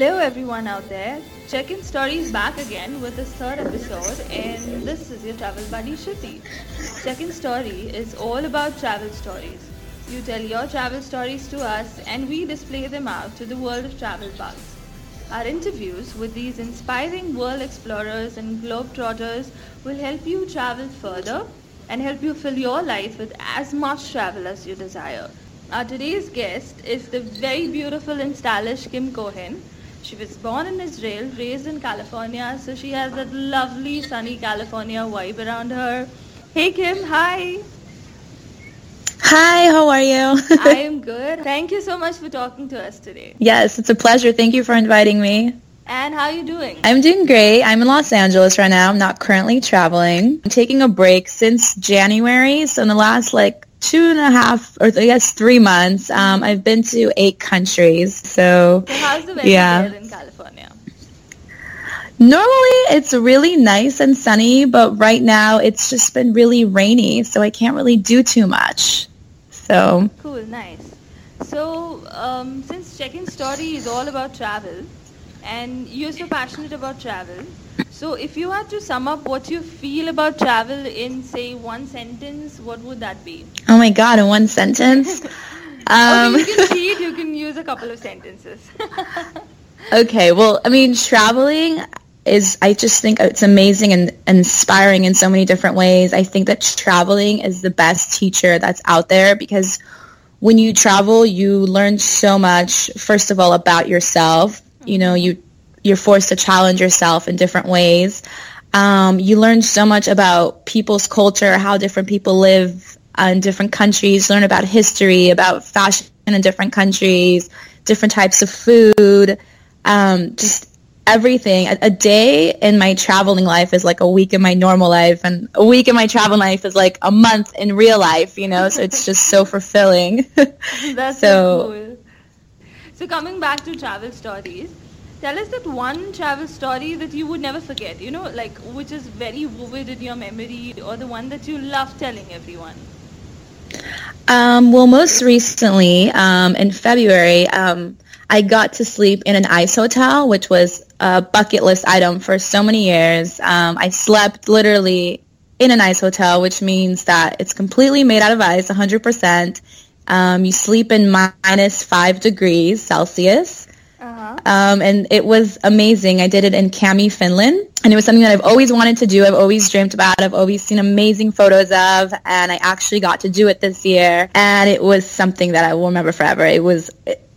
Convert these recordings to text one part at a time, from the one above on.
Hello, everyone out there. Check-in Stories back again with this third episode, and this is your travel buddy Shruti. Check-in Story is all about travel stories. You tell your travel stories to us, and we display them out to the world of travel bugs. Our interviews with these inspiring world explorers and globetrotters will help you travel further and help you fill your life with as much travel as you desire. Our today's guest is the very beautiful and stylish Kim Cohen. She was born in Israel, raised in California, so she has that lovely sunny California vibe around her. Hey Kim, hi. Hi, how are you? I am good. Thank you so much for talking to us today. yes, it's a pleasure. Thank you for inviting me. And how are you doing? I'm doing great. I'm in Los Angeles right now. I'm not currently traveling. I'm taking a break since January. So in the last like two and a half or I guess three months, um, I've been to eight countries. So, So how's the weather Yeah. in California? normally it's really nice and sunny, but right now it's just been really rainy. So I can't really do too much. So Cool, nice. So, um, since Check-in Story is all about travel, and you're so passionate about travel, so if you had to sum up what you feel about travel in, say, one sentence, what would that be? oh my God, in one sentence. Um, or you can cheat, you can use a couple of sentences. Okay, well, I mean, traveling is, I just think it's amazing and inspiring in so many different ways. I think that traveling is the best teacher that's out there because when you travel, you learn so much, first of all, about yourself. You know, you, you're forced to challenge yourself in different ways. Um, you learn so much about people's culture, how different people live uh, in different countries, learn about history, about fashion in different countries, different types of food, um, just everything. A, a day in my traveling life is like a week in my normal life, and a week in my travel life is like a month in real life. You know, so it's just so fulfilling. That's so, So- cool. So coming back to travel stories, tell us that one travel story that you would never forget, you know, like which is very vivid in your memory or the one that you love telling everyone. Um, well, most recently, um, in February, um, I got to sleep in an ice hotel, which was a bucket list item for so many years. Um, I slept literally in an ice hotel, which means that it's completely made out of ice, 100%. Um, you sleep in minus five degrees Celsius. Uh-huh. Um, and it was amazing. I did it in Kemi, Finland, and it was something that I've always wanted to do. I've always dreamt about. I've always seen amazing photos of, and I actually got to do it this year, and it was something that I will remember forever. It was,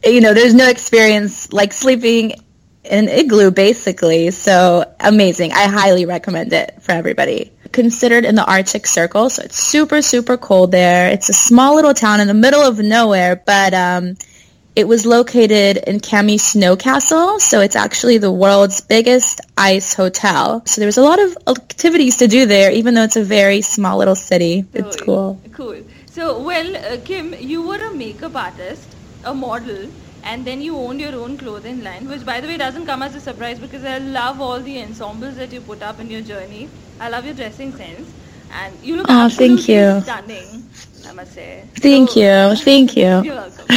you know, there's no experience like sleeping in an igloo, basically. So amazing. I highly recommend it for everybody. Considered in the Arctic Circle, so it's super, super cold there. It's a small little town in the middle of nowhere, but um, it was located in Kemi Snow Castle, so it's actually the world's biggest ice hotel. So there was a lot of activities to do there, even though it's a very small little city. It's cool. Cool. So, well, uh, Kim, you were a makeup artist, a model, and then you owned your own clothing line, which, by the way, doesn't come as a surprise because I love all the ensembles that you put up in your journey. I love your dressing sense, and you look Aw, thank absolutely you. stunning. I must say. Thank So- you. Thank you. You're welcome.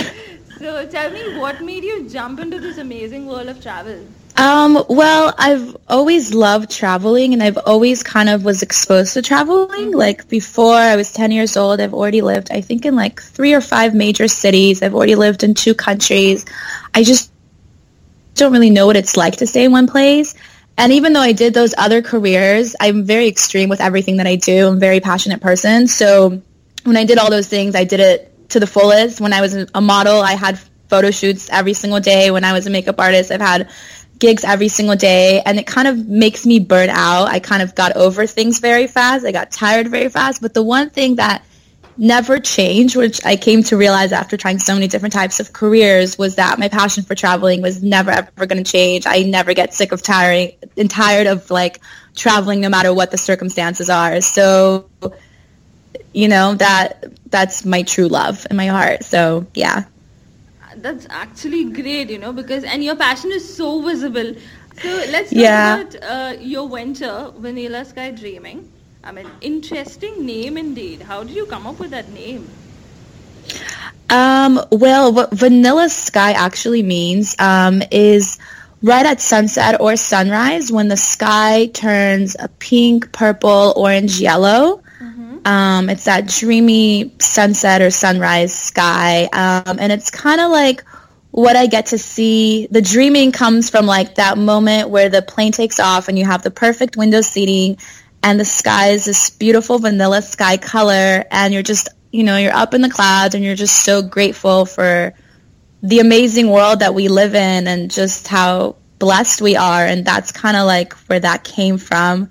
So, tell me, what made you jump into this amazing world of travel? Um, well, I've always loved traveling and I've always kind of was exposed to traveling. Like before I was 10 years old, I've already lived, I think in like three or five major cities. I've already lived in two countries. I just don't really know what it's like to stay in one place. And even though I did those other careers, I'm very extreme with everything that I do. I'm a very passionate person. So when I did all those things, I did it to the fullest. When I was a model, I had photo shoots every single day. When I was a makeup artist, I've had gigs every single day and it kind of makes me burn out. I kind of got over things very fast. I got tired very fast. But the one thing that never changed, which I came to realize after trying so many different types of careers, was that my passion for traveling was never ever going to change. I never get sick of tiring and tired of like traveling no matter what the circumstances are. So, you know, that that's my true love in my heart. So, yeah. That's actually great, you know, because and your passion is so visible. So let's talk Yeah. about uh, your venture, Vanilla Sky Dreaming. I mean, interesting name indeed. How did you come up with that name? Um, well, what Vanilla Sky actually means um, is right at sunset or sunrise when the sky turns a pink, purple, orange, yellow. Um, it's that dreamy sunset or sunrise sky. Um, and it's kind of like what I get to see. The dreaming comes from like that moment where the plane takes off and you have the perfect window seating and the sky is this beautiful vanilla sky color and you're just, you know, you're up in the clouds and you're just so grateful for the amazing world that we live in and just how blessed we are. And that's kind of like where that came from.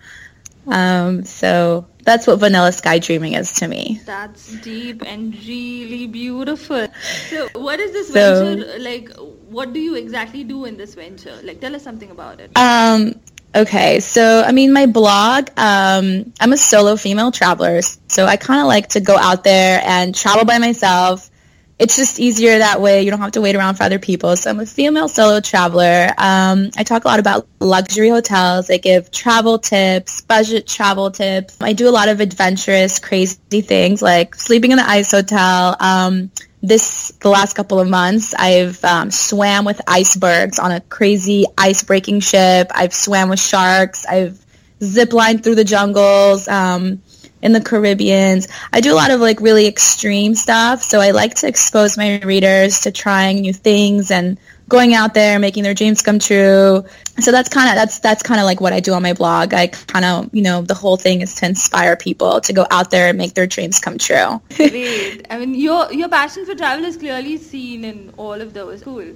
Um, so that's what vanilla sky dreaming is to me. That's deep and really beautiful. So, what is this So- venture like? What do you exactly do in this venture? Like, tell us something about it. Um, okay, so I mean, my blog. Um, I'm a solo female traveler, so I kind of like to go out there and travel by myself. It's just easier that way. You don't have to wait around for other people. So I'm a female solo traveler. Um, I talk a lot about luxury hotels. I give travel tips, budget travel tips. I do a lot of adventurous, crazy things like sleeping in the ice hotel. Um, this the last couple of months i've um, swam with icebergs on a crazy ice breaking ship i've swam with sharks i've zip lined through the jungles um, in the caribbeans i do a lot of like really extreme stuff so i like to expose my readers to trying new things and going out there making their dreams come true so that's kind of that's that's kind of like what i do on my blog i kind of you know the whole thing is to inspire people to go out there and make their dreams come true Great. I mean, your your passion for travel is clearly seen in all of those. Cool.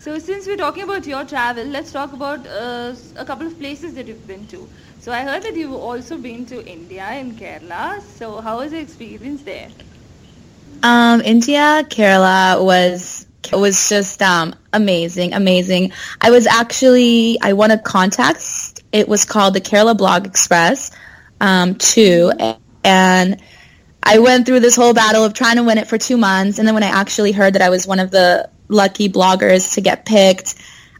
So, since we're talking about your travel, let's talk about uh, a couple of places that you've been to. So, I heard that you've also been to India and Kerala. So, how was your experience there? Um, India, Kerala was was just um, amazing, amazing. I was actually I won a contest. It was called the Kerala Blog Express um, two, and I went through this whole battle of trying to win it for two months. And then when I actually heard that I was one of the lucky bloggers to get picked,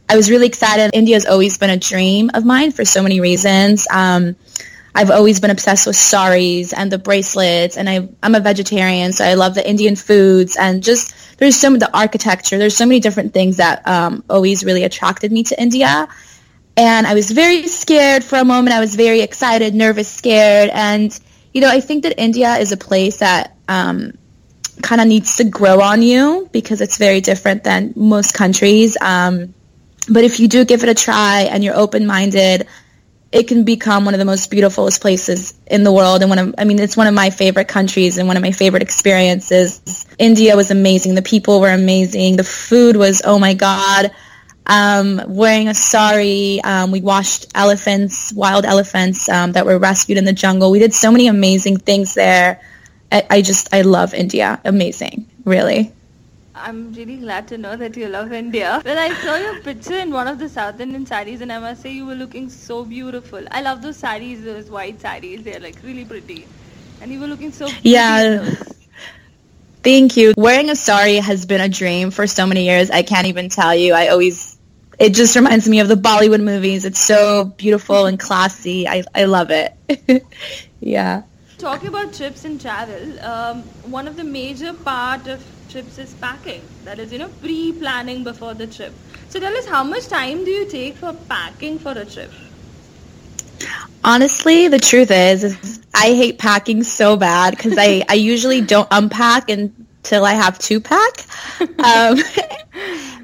I was really excited. India's always been a dream of mine for so many reasons. Um, I've always been obsessed with saris and the bracelets, and I, I'm a vegetarian, so I love the Indian foods and just there's so many the architecture. There's so many different things that um, always really attracted me to India. And I was very scared for a moment. I was very excited, nervous, scared, and you know I think that India is a place that um, kind of needs to grow on you because it's very different than most countries. Um, but if you do give it a try and you're open-minded, it can become one of the most beautifulest places in the world. And one of, I mean, it's one of my favorite countries and one of my favorite experiences. India was amazing. The people were amazing. The food was, oh my God. Um, wearing a sari, um, we watched elephants, wild elephants um, that were rescued in the jungle. We did so many amazing things there. I, I just, I love India. Amazing, really. I'm really glad to know that you love India. Well, I saw your picture in one of the South Indian sarees, and I must say you were looking so beautiful. I love those sarees, those white sarees. They're like really pretty, and you were looking so Yeah. Thank you. Wearing a sari has been a dream for so many years. I can't even tell you. I always, it just reminds me of the Bollywood movies. It's so beautiful and classy. I, I love it. yeah. Talking about trips and travel, um, one of the major part of trips is packing. That is, you know, pre-planning before the trip. So tell us, how much time do you take for packing for a trip? Honestly, the truth is, is I hate packing so bad because I, I usually don't unpack until I have to pack. Um,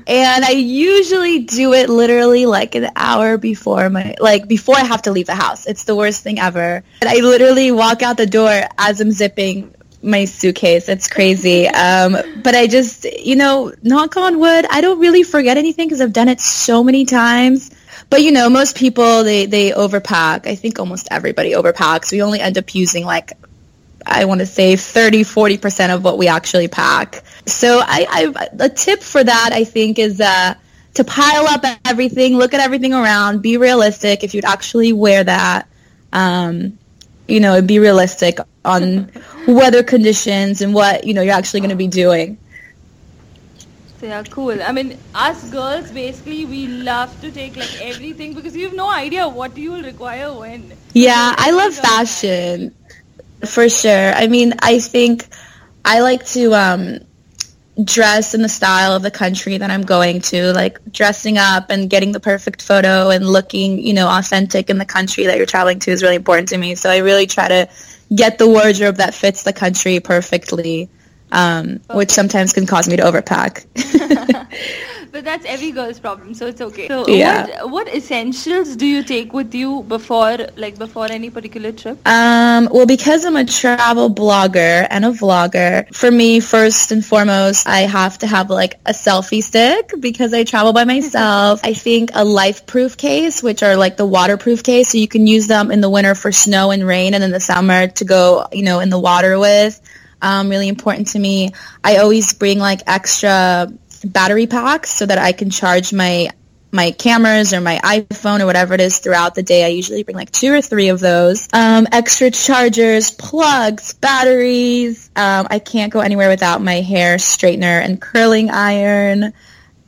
and I usually do it literally like an hour before my, like before I have to leave the house. It's the worst thing ever. And I literally walk out the door as I'm zipping my suitcase. It's crazy. Um, but I just, you know, knock on wood, I don't really forget anything because I've done it so many times. But you know, most people they they overpack. I think almost everybody overpacks. We only end up using like I want to say 30 40% of what we actually pack. So I, I a tip for that I think is uh to pile up everything, look at everything around, be realistic if you'd actually wear that. Um you know, be realistic on weather conditions and what, you know, you're actually going to be doing. So yeah, cool. I mean, us girls basically we love to take like everything because you have no idea what you will require when. Yeah, I love fashion for sure. I mean, I think I like to um dress in the style of the country that I'm going to, like dressing up and getting the perfect photo and looking, you know, authentic in the country that you're traveling to is really important to me. So I really try to get the wardrobe that fits the country perfectly, um, okay. which sometimes can cause me to overpack. but that's every girl's problem, so it's okay. So yeah. what, what essentials do you take with you before like before any particular trip? Um, well, because I'm a travel blogger and a vlogger, for me first and foremost, I have to have like a selfie stick because I travel by myself. I think a LifeProof case, which are like the waterproof case, so you can use them in the winter for snow and rain, and in the summer to go, you know, in the water with. Um, really important to me. I always bring like extra battery packs so that I can charge my my cameras or my iPhone or whatever it is throughout the day. I usually bring like two or three of those. Um, extra chargers, plugs, batteries. Um, I can't go anywhere without my hair straightener and curling iron.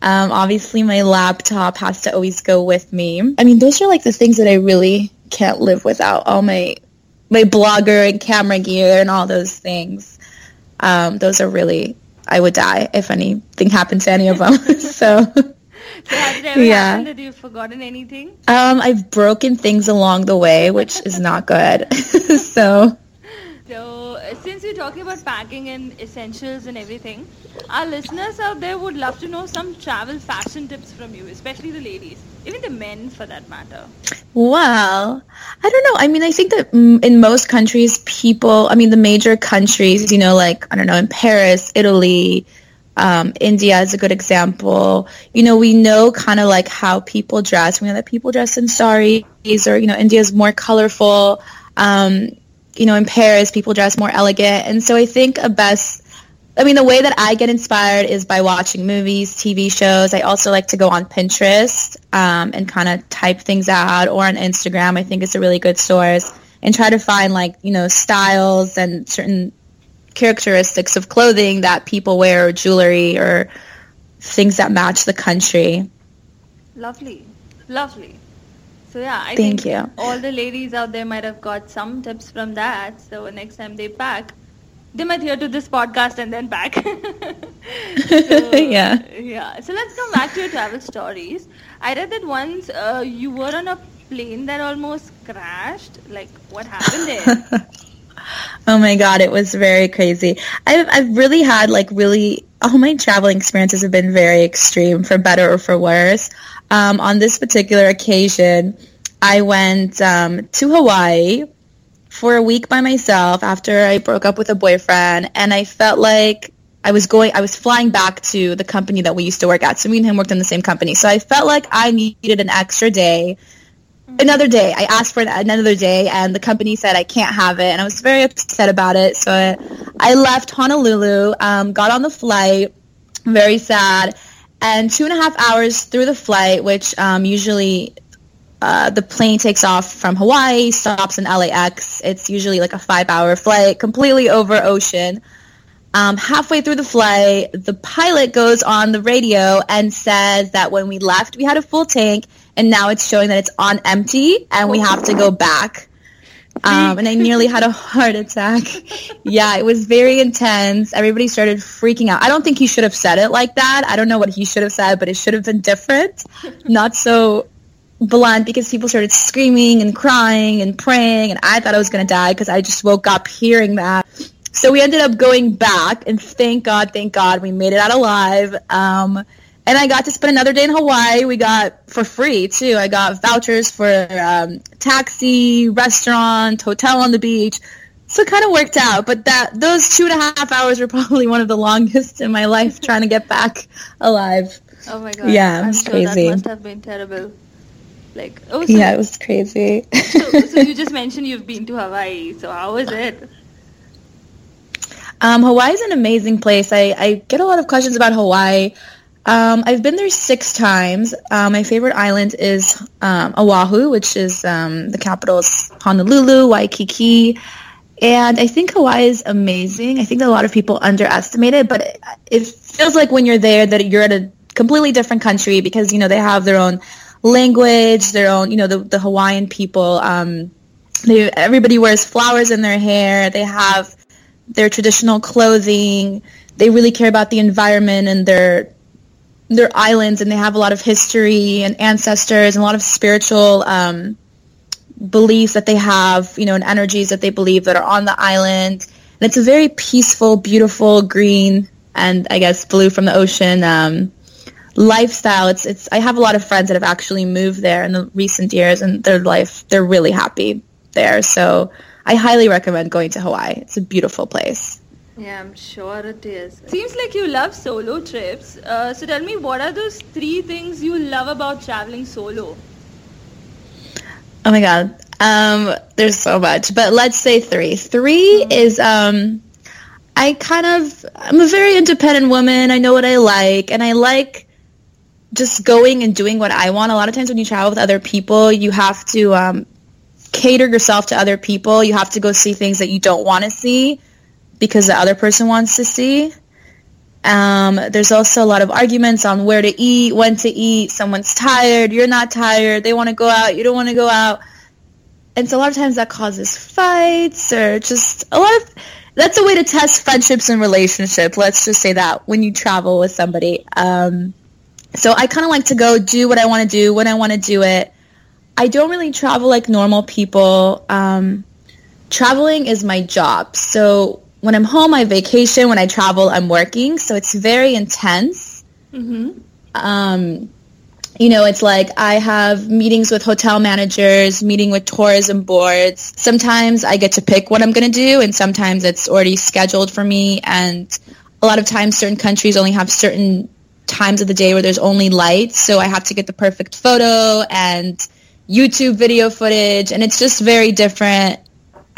Um, obviously, my laptop has to always go with me. I mean, those are like the things that I really can't live without. All my my blogger and camera gear and all those things. Um, those are really I would die if anything happened to any of them. so. So has it ever yeah. happened that you've forgotten anything? Um, I've broken things along the way, which is not good. so. Since you're talking about packing and essentials and everything, our listeners out there would love to know some travel fashion tips from you, especially the ladies, even the men for that matter. Well, I don't know. I mean, I think that in most countries, people, I mean, the major countries, you know, like, I don't know, in Paris, Italy, um, India is a good example. You know, we know kind of like how people dress. We know that people dress in saris or, you know, India is more colorful. Um, you know, in Paris, people dress more elegant. And so I think a best, I mean, the way that I get inspired is by watching movies, TV shows. I also like to go on Pinterest um, and kind of type things out or on Instagram. I think it's a really good source and try to find like, you know, styles and certain characteristics of clothing that people wear or jewelry or things that match the country. Lovely. Lovely. So yeah, I Thank think you. all the ladies out there might have got some tips from that. So next time they pack, they might hear to this podcast and then pack. so, yeah. Yeah. So let's come back to your travel stories. I read that once uh, you were on a plane that almost crashed. Like, what happened there? oh my god, it was very crazy. I've I've really had like really all my traveling experiences have been very extreme, for better or for worse. Um, on this particular occasion, I went um, to Hawaii for a week by myself after I broke up with a boyfriend, and I felt like I was going, I was flying back to the company that we used to work at. So me and him worked in the same company. So I felt like I needed an extra day, another day. I asked for another day, and the company said I can't have it, and I was very upset about it. So I, I left Honolulu, um, got on the flight, very sad and two and a half hours through the flight, which um, usually uh, the plane takes off from Hawaii, stops in LAX. It's usually like a five-hour flight, completely over ocean. Um, halfway through the flight, the pilot goes on the radio and says that when we left, we had a full tank, and now it's showing that it's on empty, and we have to go back. Um, and I nearly had a heart attack. yeah, it was very intense. Everybody started freaking out. I don't think he should have said it like that. I don't know what he should have said, but it should have been different. Not so blunt because people started screaming and crying and praying and I thought I was going to die because I just woke up hearing that. So we ended up going back and thank God, thank God we made it out alive. Um, and I got to spend another day in Hawaii. We got for free too. I got vouchers for um, taxi, restaurant, hotel on the beach. So it kind of worked out. But that those two and a half hours were probably one of the longest in my life trying to get back alive. Oh my god! Yeah, it was sure crazy. That must have been terrible. Like oh, so yeah, it was crazy. so, so you just mentioned you've been to Hawaii. So how was it? Um, Hawaii is an amazing place. I, I get a lot of questions about Hawaii. Um, I've been there six times. Uh, my favorite island is um, Oahu, which is um, the capital is Honolulu, Waikiki. And I think Hawaii is amazing. I think that a lot of people underestimate it, but it, it feels like when you're there that you're at a completely different country because, you know, they have their own language, their own, you know, the, the Hawaiian people. Um, they, everybody wears flowers in their hair. They have their traditional clothing they really care about the environment and their their islands and they have a lot of history and ancestors and a lot of spiritual um, beliefs that they have, you know, and energies that they believe that are on the island. And it's a very peaceful, beautiful, green, and I guess blue from the ocean um, lifestyle. It's it's. I have a lot of friends that have actually moved there in the recent years, and their life they're really happy there. So I highly recommend going to Hawaii. It's a beautiful place. Yeah, I'm sure it is. Seems like you love solo trips. Uh, so tell me, what are those three things you love about traveling solo? Oh my god. Um, there's so much, but let's say three. 3 mm-hmm. is um, I kind of I'm a very independent woman. I know what I like, and I like just going and doing what I want. A lot of times when you travel with other people, you have to um, cater yourself to other people. You have to go see things that you don't want to see because the other person wants to see. Um, there's also a lot of arguments on where to eat, when to eat. Someone's tired, you're not tired. They want to go out, you don't want to go out. And so a lot of times that causes fights or just a lot of that's a way to test friendships and relationship. Let's just say that when you travel with somebody. Um, so I kind of like to go do what I want to do when I want to do it. I don't really travel like normal people. Um, traveling is my job. So when I'm home, I vacation. When I travel, I'm working. So it's very intense. Mm-hmm. Um, you know, it's like I have meetings with hotel managers, meeting with tourism boards. Sometimes I get to pick what I'm going to do, and sometimes it's already scheduled for me. And a lot of times, certain countries only have certain times of the day where there's only light, so I have to get the perfect photo and YouTube video footage, and it's just very different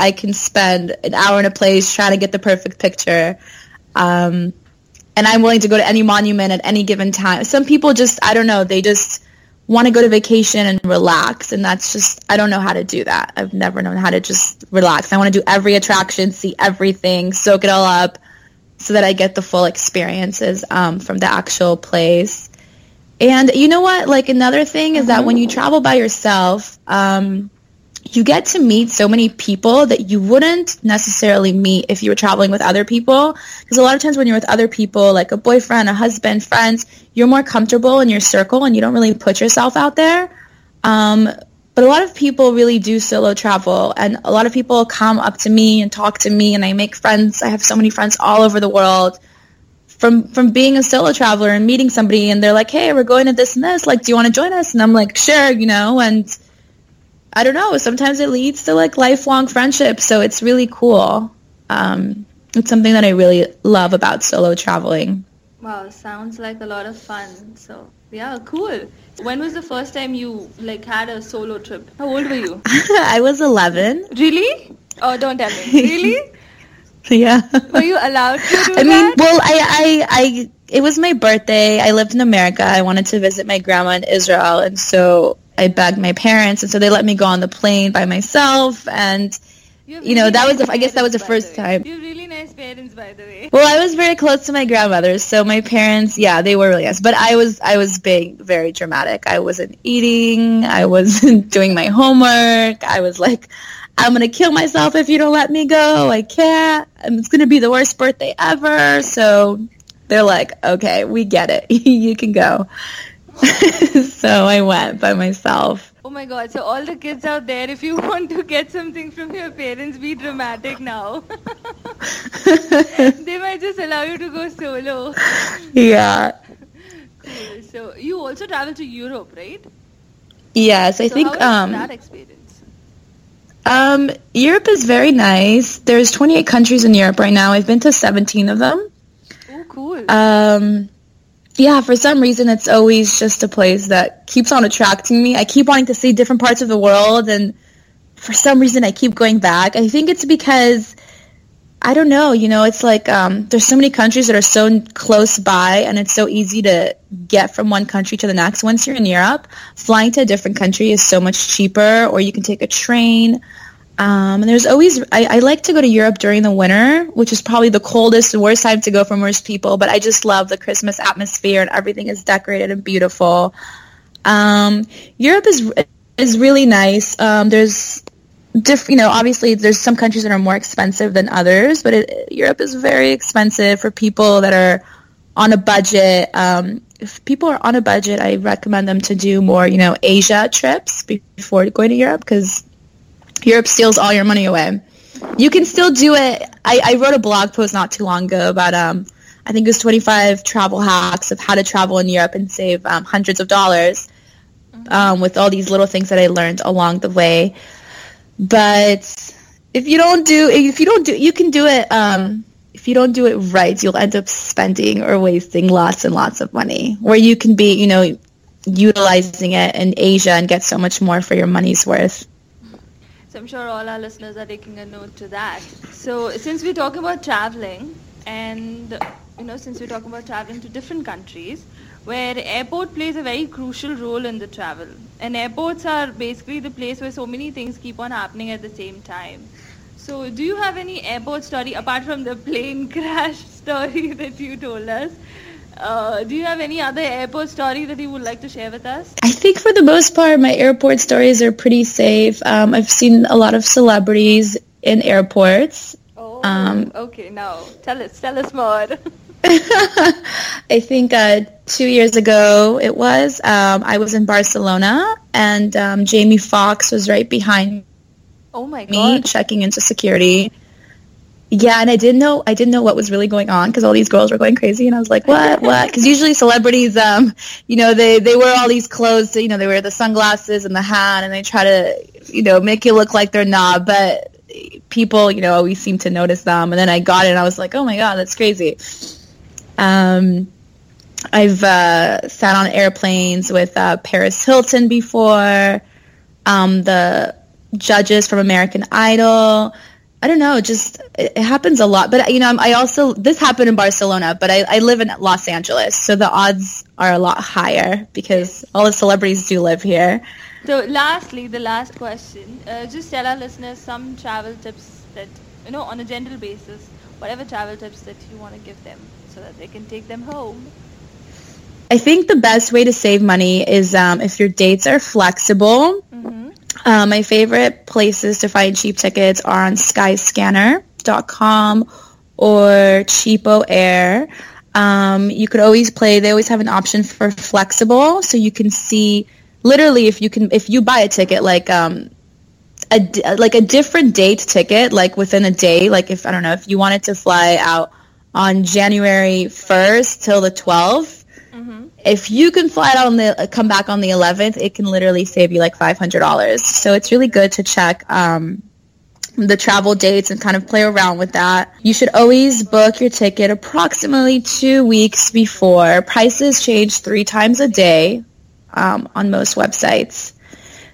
I can spend an hour in a place trying to get the perfect picture. Um, and I'm willing to go to any monument at any given time. Some people just, I don't know, they just want to go to vacation and relax. And that's just, I don't know how to do that. I've never known how to just relax. I want to do every attraction, see everything, soak it all up so that I get the full experiences um, from the actual place. And you know what? Like another thing is that when you travel by yourself, um, you get to meet so many people that you wouldn't necessarily meet if you were traveling with other people. Because a lot of times when you're with other people, like a boyfriend, a husband, friends, you're more comfortable in your circle and you don't really put yourself out there. Um, but a lot of people really do solo travel and a lot of people come up to me and talk to me and I make friends. I have so many friends all over the world from from being a solo traveler and meeting somebody and they're like, "Hey, we're going to this and this. Like, do you want to join us?" And I'm like, "Sure," you know, and I don't know. Sometimes it leads to like lifelong friendships, so it's really cool. Um, it's something that I really love about solo traveling. Wow, sounds like a lot of fun. So yeah, cool. When was the first time you like had a solo trip? How old were you? I was 11. Really? Oh, don't tell me. Really? yeah. Were you allowed to do I that? mean, well, I, I, I, it was my birthday. I lived in America. I wanted to visit my grandma in Israel, and so I begged my parents, and so they let me go on the plane by myself. And you, really know, that nice was the, I guess that was the first the time. You have really nice parents, by the way. Well, I was very close to my grandmothers, so my parents, yeah, they were really nice. But I was, I was being very dramatic. I wasn't eating. I wasn't doing my homework. I was like. I'm gonna kill myself if you don't let me go. I can't. It's gonna be the worst birthday ever. So they're like, okay, we get it. you can go. so I went by myself. Oh my god, so all the kids out there, if you want to get something from your parents, be dramatic now. they might just allow you to go solo. Yeah. Cool. So you also travel to Europe, right? Yes, I so think um that experience? Um Europe is very nice. There's 28 countries in Europe right now. I've been to 17 of them. Oh, cool. Um yeah, for some reason it's always just a place that keeps on attracting me. I keep wanting to see different parts of the world and for some reason I keep going back. I think it's because I don't know, you know, it's like um, there's so many countries that are so close by and it's so easy to get from one country to the next. Once you're in Europe, flying to a different country is so much cheaper or you can take a train um, and there's always, I, I, like to go to Europe during the winter, which is probably the coldest and worst time to go for most people, but I just love the Christmas atmosphere and everything is decorated and beautiful. Um, Europe is, is really nice. Um, there's diff, you know, obviously there's some countries that are more expensive than others, but it, Europe is very expensive for people that are on a budget. Um, if people are on a budget, I recommend them to do more, you know, Asia trips before going to Europe because Europe steals all your money away. You can still do it. I, I wrote a blog post not too long ago about, um, I think it was 25 travel hacks of how to travel in Europe and save um, hundreds of dollars um, with all these little things that I learned along the way. But if you don't do, if you don't do, you can do it. Um, if you don't do it right, you'll end up spending or wasting lots and lots of money. Where you can be, you know, utilizing it in Asia and get so much more for your money's worth. So I'm sure all our listeners are taking a note to that. So since we're talking about traveling, and you know, since we're talking about traveling to different countries, where airport plays a very crucial role in the travel. And airports are basically the place where so many things keep on happening at the same time. So do you have any airport story apart from the plane crash story that you told us? Uh, do you have any other airport story that you would like to share with us? I think for the most part, my airport stories are pretty safe. Um, I've seen a lot of celebrities in airports. Oh, um, okay. Now tell us, tell us more. I think uh, two years ago it was. Um, I was in Barcelona, and um, Jamie Foxx was right behind oh my me, checking into security. Yeah, and I didn't know I didn't know what was really going on because all these girls were going crazy, and I was like, "What? What?" Because usually celebrities, um, you know, they they wear all these clothes. You know, they wear the sunglasses and the hat, and they try to, you know, make you look like they're not. But people, you know, always seem to notice them. And then I got it, and I was like, "Oh my god, that's crazy." Um, I've uh, sat on airplanes with uh, Paris Hilton before. Um, the judges from American Idol. I don't know, just it, it happens a lot. But you know, I also this happened in Barcelona, but I, I live in Los Angeles, so the odds are a lot higher because all the celebrities do live here. So, lastly, the last question. Uh, just tell our listeners some travel tips that you know on a general basis, whatever travel tips that you want to give them, so that they can take them home. I think the best way to save money is um, if your dates are flexible. Mm-hmm. Uh, my favorite places to find cheap tickets are on skyscanner.com or CheapOair. Um, you could always play. They always have an option for flexible, so you can see literally if you can if you buy a ticket like um a like a different date ticket like within a day. Like if I don't know if you wanted to fly out on January first till the 12th Mm-hmm. if you can fly out on the come back on the 11th, it can literally save you like $500. So it's really good to check um, the travel dates and kind of play around with that. You should always book your ticket approximately two weeks before. Prices change three times a day um, on most websites.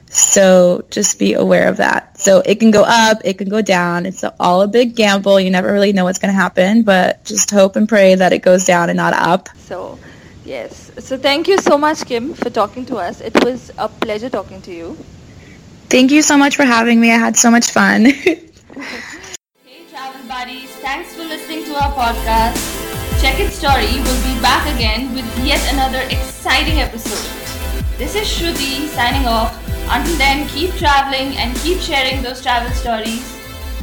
So just be aware of that. So it can go up, it can go down. It's all a big gamble. You never really know what's going to happen, but just hope and pray that it goes down and not up. So, yes. So thank you so much, Kim, for talking to us. It was a pleasure talking to you. Thank you so much for having me. I had so much fun. Hey, travel buddies, thanks for listening to our podcast. Check-in Story will be back again with yet another exciting episode. This is Shruti signing off. Until then, keep traveling and keep sharing those travel stories.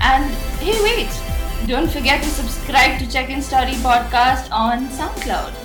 And hey, wait, don't forget to subscribe to Check In Story podcast on SoundCloud.